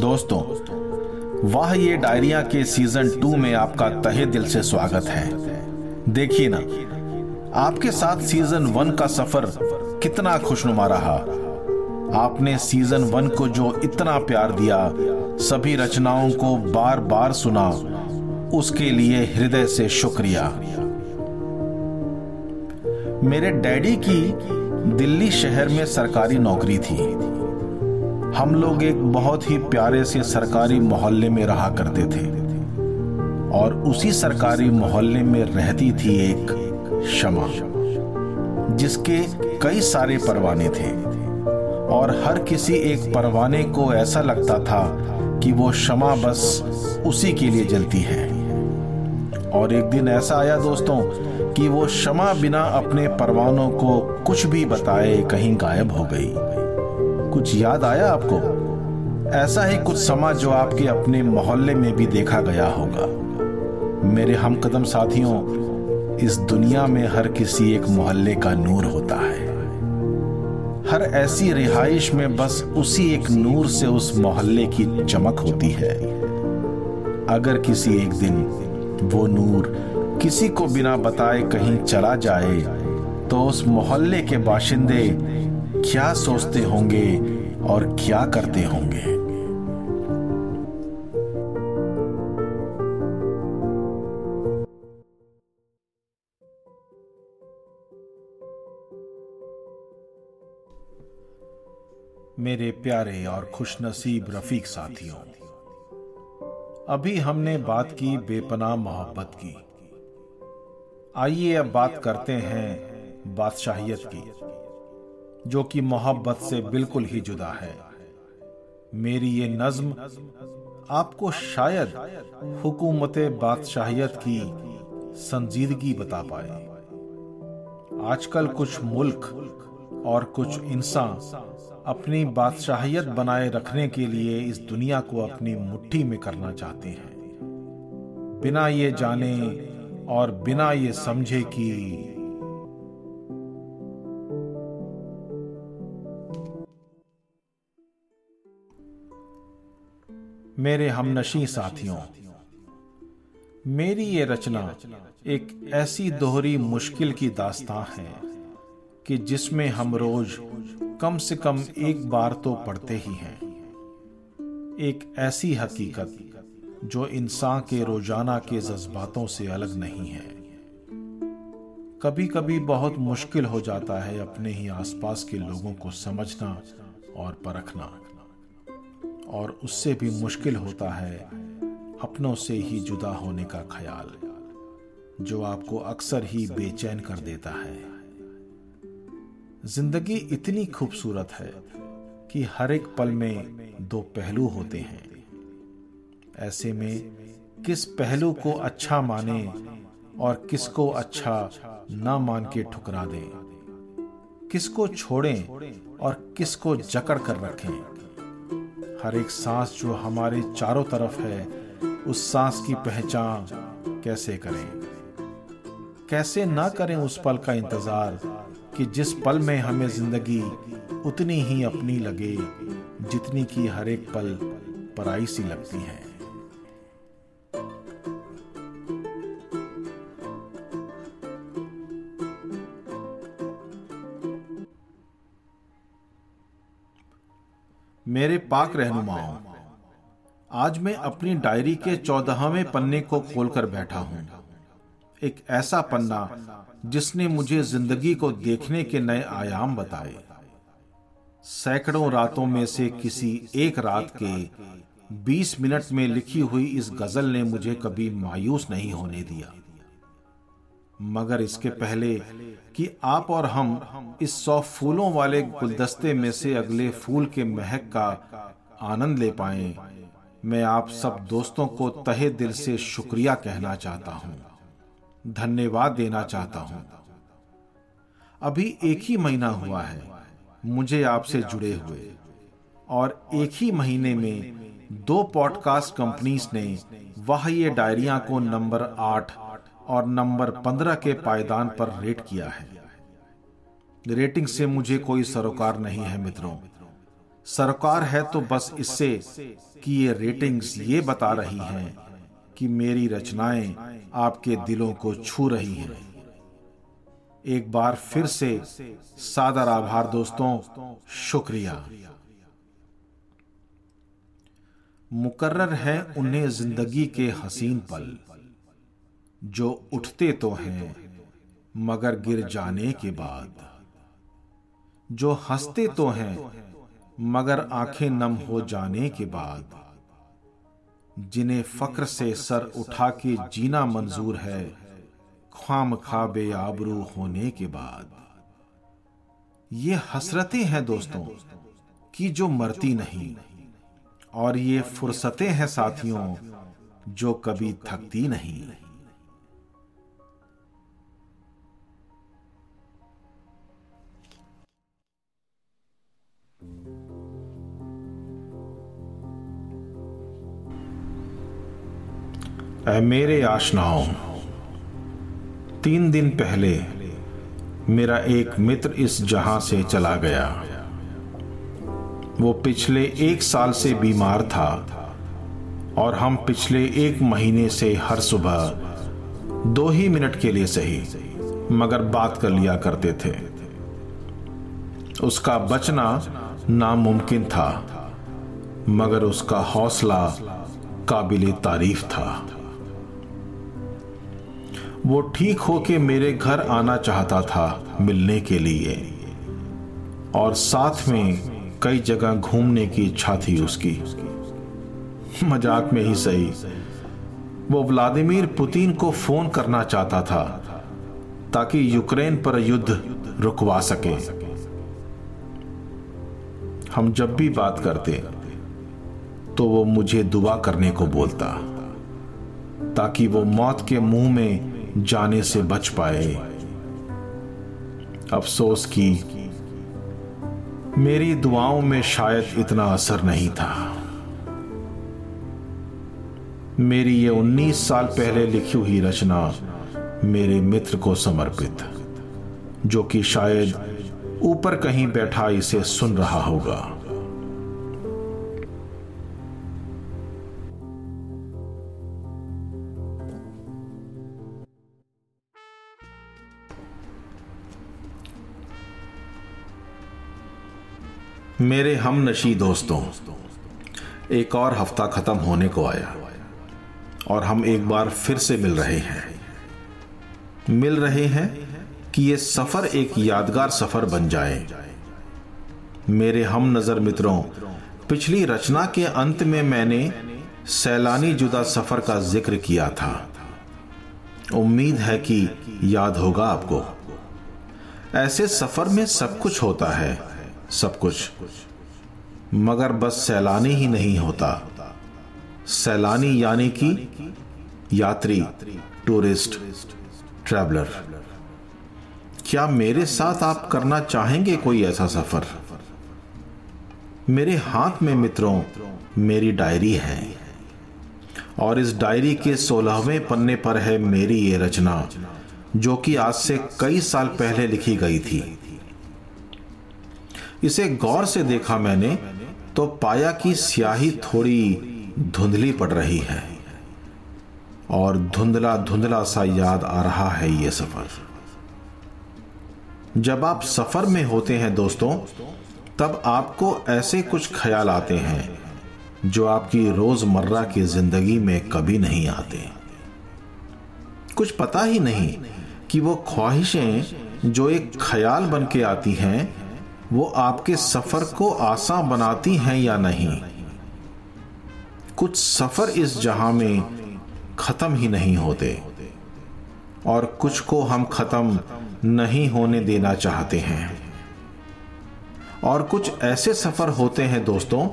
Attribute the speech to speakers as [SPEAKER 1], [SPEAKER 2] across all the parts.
[SPEAKER 1] दोस्तों, वाह, ये डायरिया के सीज़न टू में आपका तहे दिल से स्वागत है। देखिए ना, आपके साथ सीज़न वन का सफ़र कितना खुशनुमा रहा। आपने सीज़न वन को जो इतना प्यार दिया, सभी रचनाओं को बार बार सुना, उसके लिए हृदय से शुक्रिया। मेरे डैडी की दिल्ली शहर में सरकारी नौकरी थी। हम लोग एक बहुत ही प्यारे से सरकारी मोहल्ले में रहा करते थे। और उसी सरकारी मोहल्ले में रहती थी एक शमा, जिसके कई सारे परवाने थे। और हर किसी एक परवाने को ऐसा लगता था कि वो शमा बस उसी के लिए जलती है। और एक दिन ऐसा आया दोस्तों कि वो शमा बिना अपने परवानों को कुछ भी बताए कहीं गायब हो गई। कुछ याद आया आपको? ऐसा ही कुछ समा जो आपके अपने मोहल्ले में भी देखा गया होगा। मेरे हम कदम साथियों, इस दुनिया में हर किसी एक मोहल्ले का नूर होता है। हर ऐसी रिहाइश में बस उसी एक नूर से उस मोहल्ले की चमक होती है। अगर किसी एक दिन वो नूर किसी को बिना बताए कहीं चला जाए तो उस मोहल्ले के बाशिंदे क्या सोचते होंगे और क्या करते होंगे? मेरे प्यारे और खुशनसीब रफीक साथियों, अभी हमने बात की बेपनाह मोहब्बत की। आइए अब बात करते हैं बादशाहियत की। जो कि मोहब्बत से बिल्कुल ही जुदा है। मेरी ये नज्म आपको शायद हुकूमत बादशाहियत की संजीदगी बता पाए। आजकल कुछ मुल्क और कुछ इंसान अपनी बादशाहियत बनाए रखने के लिए इस दुनिया को अपनी मुट्ठी में करना चाहते हैं। बिना ये जाने और बिना ये समझे कि मेरे हमनशी साथियों, मेरी ये रचना एक ऐसी दोहरी मुश्किल की दास्तां है कि जिसमें हम रोज कम से कम एक बार तो पढ़ते ही हैं। एक ऐसी हकीकत जो इंसान के रोज़ाना के जज्बातों से अलग नहीं है। कभी कभी बहुत मुश्किल हो जाता है अपने ही आसपास के लोगों को समझना और परखना। और उससे भी मुश्किल होता है अपनों से ही जुदा होने का ख्याल, जो आपको अक्सर ही बेचैन कर देता है। ज़िंदगी इतनी खूबसूरत है कि हर एक पल में दो पहलू होते हैं। ऐसे में किस पहलू को अच्छा माने और किसको अच्छा ना मान के ठुकरा दें, किसको छोड़ें और किसको जकड़ कर रखें। हर एक सांस जो हमारे चारों तरफ़ है, उस सांस की पहचान कैसे करें? कैसे ना करें उस पल का इंतज़ार कि जिस पल में हमें ज़िंदगी उतनी ही अपनी लगे, जितनी की हर एक पल पराई सी लगती है? पाक रहनुमाओं आज मैं अपनी डायरी के चौदहवें पन्ने को खोलकर बैठा हूँ। एक ऐसा पन्ना जिसने मुझे ज़िंदगी को देखने के नए आयाम बताए। सैकड़ों रातों में से किसी एक रात के 20 मिनट में लिखी हुई इस गज़ल ने मुझे कभी मायूस नहीं होने दिया। मगर इसके पहले कि आप और हम इस सौ फूलों वाले गुलदस्ते में से अगले फूल के महक का आनंद ले पाए। मैं आप सब दोस्तों को तहे दिल से शुक्रिया कहना चाहता हूँ। धन्यवाद देना चाहता हूँ। अभी एक ही महीना हुआ है। मुझे आपसे जुड़े हुए। और एक ही महीने में दो पॉडकास्ट कंपनीज़ ने वाह ये डायरिया को नंबर आठ और नंबर पंद्रह के पायदान पर रेट किया है। रेटिंग से मुझे कोई सरोकार नहीं है मित्रों। सरकार है तो बस इससे कि ये रेटिंग्स ये बता रही हैं कि मेरी रचनाएँ आपके दिलों को छू रही हैं। एक बार फिर से सादर आभार दोस्तों, शुक्रिया। मुकर्र है उन्हें ज़िंदगी के हसीन पल। जो उठते तो हैं, मगर गिर जाने के बाद। जो हँसते तो हैं, मगर आँखें नम हो जाने के बाद। जिन्हें फक्र से सर उठा के जीना मंजूर है, खाम खा बेआबरू होने के बाद। ये हसरतें हैं दोस्तों, कि जो मरती नहीं, और ये फुर्सतें हैं साथियों, जो कभी थकती नहीं। मेरे आशनाओं, तीन दिन पहले मेरा एक मित्र इस जहाँ से चला गया। वो पिछले एक साल से बीमार था और हम पिछले एक महीने से हर सुबह दो ही मिनट के लिए सही, मगर बात कर लिया करते थे। उसका बचना नामुमकिन था, मगर उसका हौसला काबिल तारीफ़ था। वो ठीक होके मेरे घर आना चाहता था मिलने के लिए। और साथ में कई जगह घूमने की इच्छा थी उसकी। मज़ाक में ही सही। वो व्लादिमीर पुतिन को फ़ोन करना चाहता था, ताकि यूक्रेन पर युद्ध रुकवा सके। हम जब भी बात करते तो वो मुझे दुआ करने को बोलता, ताकि वो मौत के मुँह में जाने से बच पाए। अफसोस की मेरी दुआओं में शायद इतना असर नहीं था। मेरी ये 19 साल पहले लिखी हुई रचना मेरे मित्र को समर्पित, जो कि शायद ऊपर कहीं बैठा इसे सुन रहा होगा। मेरे हम नशी दोस्तों, एक और हफ़्ता खत्म होने को आया और हम एक बार फिर से मिल रहे हैं। मिल रहे हैं कि ये सफ़र एक यादगार सफ़र बन जाए। मेरे हम नज़र मित्रों, पिछली रचना के अंत में मैंने सैलानी जुदा सफ़र का ज़िक्र किया था। उम्मीद है कि याद होगा आपको। ऐसे सफ़र में सब कुछ होता है। सब कुछ। मगर बस सैलानी ही नहीं होता। सैलानी यानी कि यात्री, टूरिस्ट, ट्रैवलर। क्या मेरे साथ आप करना चाहेंगे कोई ऐसा सफ़र? मेरे हाथ में मित्रों, मेरी डायरी है। और इस डायरी के सोलहवें पन्ने पर है मेरी ये रचना, जो कि आज से कई साल पहले लिखी गई थी। इसे गौर से देखा मैंने तो पाया कि स्याही थोड़ी धुंधली पड़ रही है। और धुंधला धुंधला सा याद आ रहा है ये सफ़र। जब आप सफ़र में होते हैं दोस्तों, तब आपको ऐसे कुछ ख्याल आते हैं, जो आपकी रोज़मर्रा की ज़िंदगी में कभी नहीं आते। कुछ पता ही नहीं कि वो ख्वाहिशें जो एक ख्याल बन के आती हैं वो आपके सफ़र को आसान बनाती हैं या नहीं? कुछ सफ़र इस जहाँ में खत्म ही नहीं होते, और कुछ को हम खत्म नहीं होने देना चाहते हैं। और कुछ ऐसे सफ़र होते हैं दोस्तों,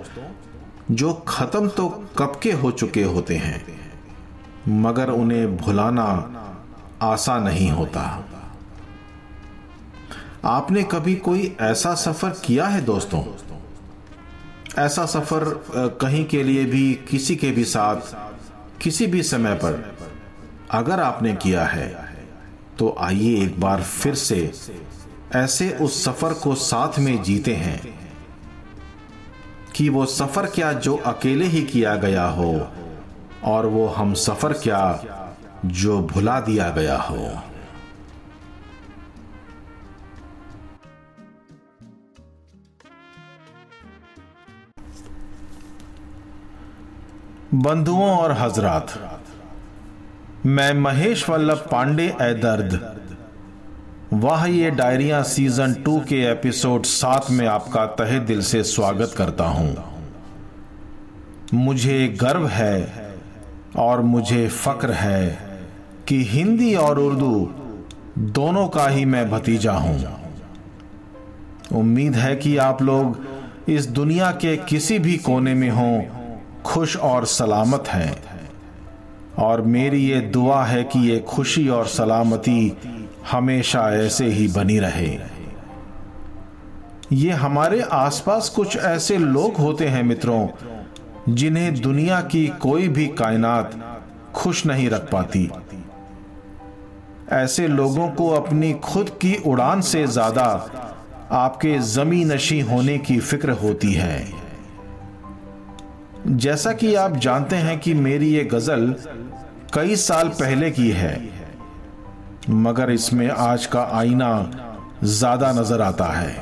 [SPEAKER 1] जो खत्म तो कब के हो चुके होते हैं, मगर उन्हें भुलाना आसान नहीं होता। आपने कभी कोई ऐसा सफ़र किया है दोस्तों? ऐसा सफ़र कहीं के लिए भी, किसी के भी साथ, किसी भी समय पर अगर आपने किया है तो आइए एक बार फिर से ऐसे उस सफ़र को साथ में जीते हैं कि वो सफ़र क्या जो अकेले ही किया गया हो और वो हम सफ़र क्या जो भुला दिया गया हो। बंधुओं और हजरात, मैं महेश वल्लभ पांडे ए दर्द। वाह, ये डायरिया सीज़न टू के एपिसोड सात में आपका तहे दिल से स्वागत करता हूँ। मुझे गर्व है और मुझे फक्र है कि हिंदी और उर्दू दोनों का ही मैं भतीजा हूँ। उम्मीद है कि आप लोग इस दुनिया के किसी भी कोने में हों खुश और सलामत हैं। और मेरी ये दुआ है कि ये खुशी और सलामती हमेशा ऐसे ही बनी रहे। ये हमारे आसपास कुछ ऐसे लोग होते हैं मित्रों, जिन्हें दुनिया की कोई भी कायनात खुश नहीं रख पाती। ऐसे लोगों को अपनी खुद की उड़ान से ज़्यादा आपके जमी नशी होने की फ़िक्र होती है। जैसा कि आप जानते हैं कि मेरी ये गज़ल कई साल पहले की है, मगर इसमें आज का आईना ज़्यादा नज़र आता है।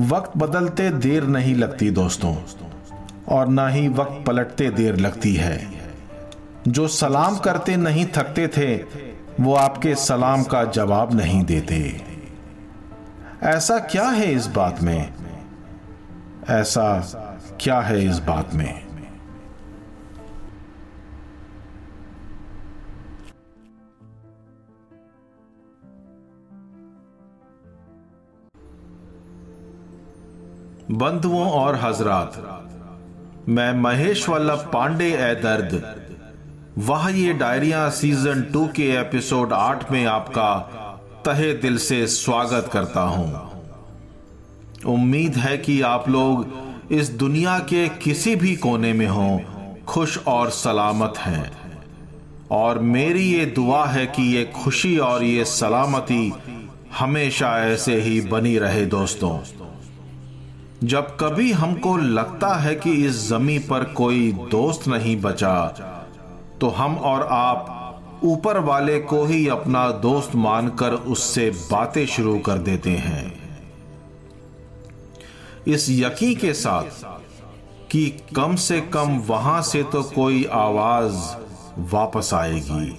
[SPEAKER 1] वक्त बदलते देर नहीं लगती दोस्तों, और ना ही वक्त पलटते देर लगती है। जो सलाम करते नहीं थकते थे, वो आपके सलाम का जवाब नहीं देते। ऐसा क्या है इस बात में? ऐसा क्या है इस बात में? बंधुओं और हजरात, मैं महेश वल्लभ पांडे ए दर्द। वह ये डायरिया सीज़न टू के एपिसोड आठ में आपका तहे दिल से स्वागत करता हूँ। उम्मीद है कि आप लोग इस दुनिया के किसी भी कोने में हों, खुश और सलामत हैं। और मेरी ये दुआ है कि ये खुशी और ये सलामती हमेशा ऐसे ही बनी रहे दोस्तों। जब कभी हमको लगता है कि इस जमी पर कोई दोस्त नहीं बचा तो हम और आप ऊपर वाले को ही अपना दोस्त मानकर उससे बातें शुरू कर देते हैं। इस यकीन के साथ कि कम से कम वहाँ से तो कोई आवाज़ वापस आएगी।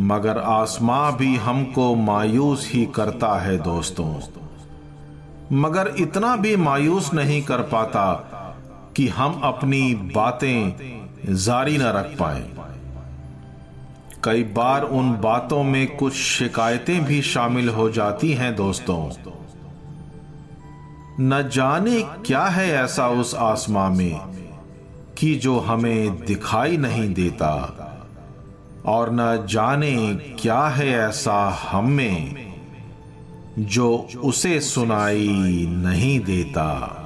[SPEAKER 1] मगर आसमां भी हमको मायूस ही करता है दोस्तों। मगर इतना भी मायूस नहीं कर पाता कि हम अपनी बातें जारी न रख पाए। कई बार उन बातों में कुछ शिकायतें भी शामिल हो जाती हैं दोस्तों। न जाने क्या है ऐसा उस आसमां में कि जो हमें दिखाई नहीं देता, और न जाने क्या है ऐसा हम में जो उसे सुनाई नहीं देता।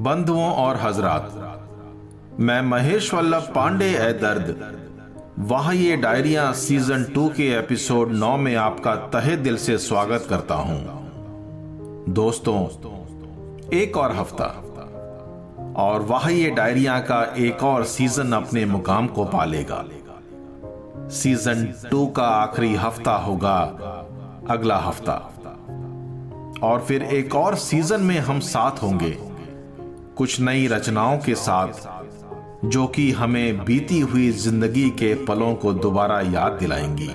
[SPEAKER 1] बंधुओं और हजरात। मैं महेश वल्लभ पांडे ए दर्द। वहाँ ये डायरिया सीज़न टू के एपिसोड नौ में आपका तहे दिल से स्वागत करता हूँ। दोस्तों, एक और हफ़्ता। और वह ये डायरिया का एक और सीज़न अपने मुकाम को पालेगा। सीज़न टू का आखिरी हफ़्ता होगा अगला हफ़्ता। और फिर एक और सीज़न में हम साथ होंगे। कुछ नई रचनाओं के साथ, जो कि हमें बीती हुई ज़िंदगी के पलों को दोबारा याद दिलाएँगी।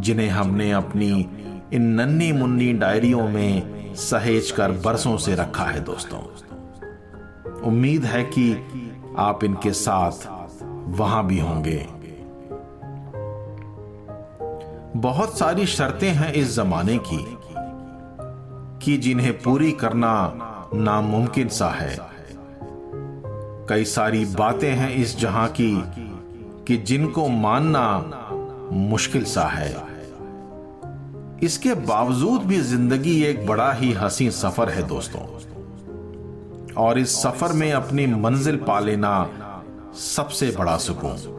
[SPEAKER 1] जिन्हें हमने अपनी इन नन्नी मुन्नी डायरियों में सहेज कर बरसों से रखा है दोस्तों। उम्मीद है कि आप इनके साथ वहाँ भी होंगे। बहुत सारी शर्तें हैं इस जमाने की, कि जिन्हें पूरी करना नामुमकिन सा है। कई सारी बातें हैं इस जहाँ की कि जिनको मानना मुश्किल सा है। इसके बावजूद भी ज़िंदगी एक बड़ा ही हसीन सफ़र है दोस्तों। और इस सफ़र में अपनी मंजिल पा लेना सबसे बड़ा सुकून।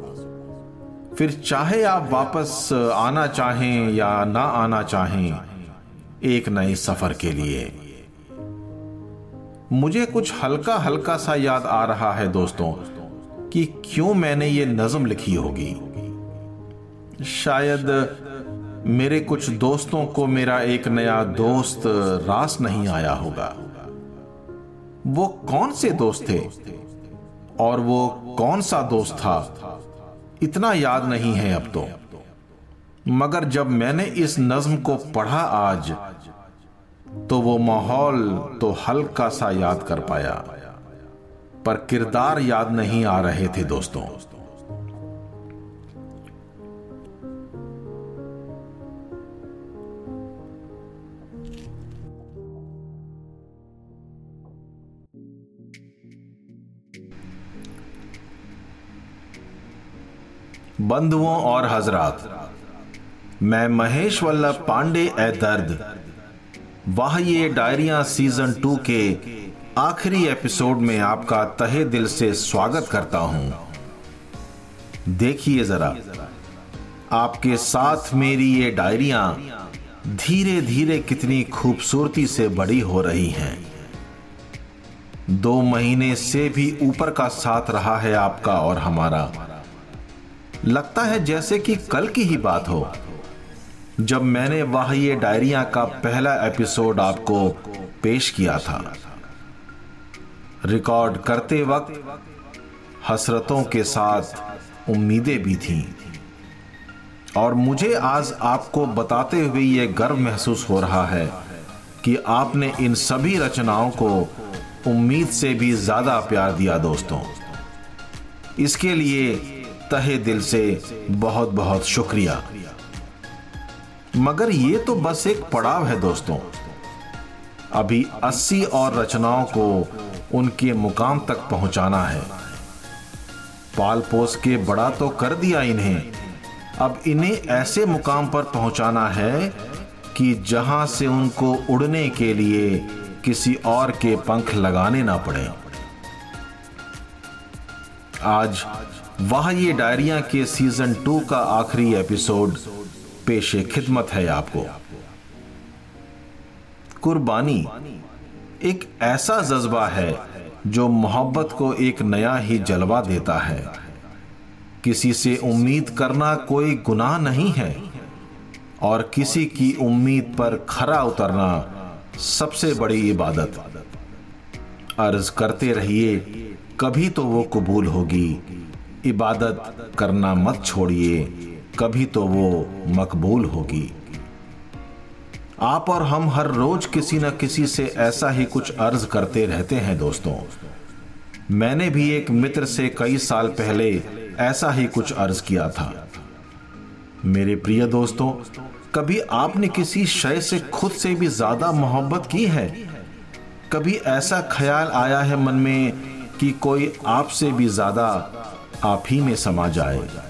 [SPEAKER 1] फिर चाहे आप वापस आना चाहें या ना आना चाहें, एक नए सफ़र के लिए। मुझे कुछ हल्का हल्का सा याद आ रहा है दोस्तों, कि क्यों मैंने ये नज़म लिखी होगी। शायद मेरे कुछ दोस्तों को मेरा एक नया दोस्त रास नहीं आया होगा। वो कौन से दोस्त थे? और वो कौन सा दोस्त था? इतना याद नहीं है अब तो। मगर जब मैंने इस नज्म को पढ़ा आज तो वो माहौल तो हल्का सा याद कर पाया। पर किरदार याद नहीं आ रहे थे दोस्तों। बंधुओं और हजरात, मैं महेश वल्लभ पांडे ए दर्द वाह ये डायरिया सीज़न टू के आखिरी एपिसोड में आपका तहे दिल से स्वागत करता हूँ। देखिए जरा, आपके साथ मेरी ये डायरिया धीरे धीरे कितनी खूबसूरती से बड़ी हो रही हैं। दो महीने से भी ऊपर का साथ रहा है आपका और हमारा। लगता है जैसे कि कल की ही बात हो। जब मैंने वह ये डायरिया का पहला एपिसोड आपको पेश किया था। रिकॉर्ड करते वक्त हसरतों के साथ उम्मीदें भी थीं। और मुझे आज आपको बताते हुए यह गर्व महसूस हो रहा है कि आपने इन सभी रचनाओं को उम्मीद से भी ज़्यादा प्यार दिया दोस्तों। इसके लिए तहे दिल से बहुत बहुत शुक्रिया। मगर ये तो बस एक पड़ाव है दोस्तों। अभी 80 और रचनाओं को उनके मुकाम तक पहुंचाना है। पाल पोस के बड़ा तो कर दिया इन्हें। अब इन्हें ऐसे मुकाम पर पहुंचाना है कि जहाँ से उनको उड़ने के लिए किसी और के पंख लगाने ना पड़े। आज वह ये डायरिया के सीज़न टू का आखिरी एपिसोड पेशे खिदमत है आपको। कुर्बानी एक ऐसा जज्बा है जो मोहब्बत को एक नया ही जलवा देता है। किसी से उम्मीद करना कोई गुनाह नहीं है और किसी की उम्मीद पर खरा उतरना सबसे बड़ी इबादत। अर्ज़ करते रहिए, कभी तो वो कबूल होगी। इबादत करना मत छोड़िए। कभी तो वो मकबूल होगी। आप और हम हर रोज किसी न किसी से ऐसा ही कुछ अर्ज़ करते रहते हैं, दोस्तों। मैंने भी एक मित्र से कई साल पहले ऐसा ही कुछ अर्ज़ किया था। मेरे प्रिय दोस्तों, कभी आपने किसी शय से खुद से भी ज़्यादा मोहब्बत की है? कभी ऐसा ख्याल आया है मन में कि कोई आपसे भी ज़्यादा आप ही में समा जाए?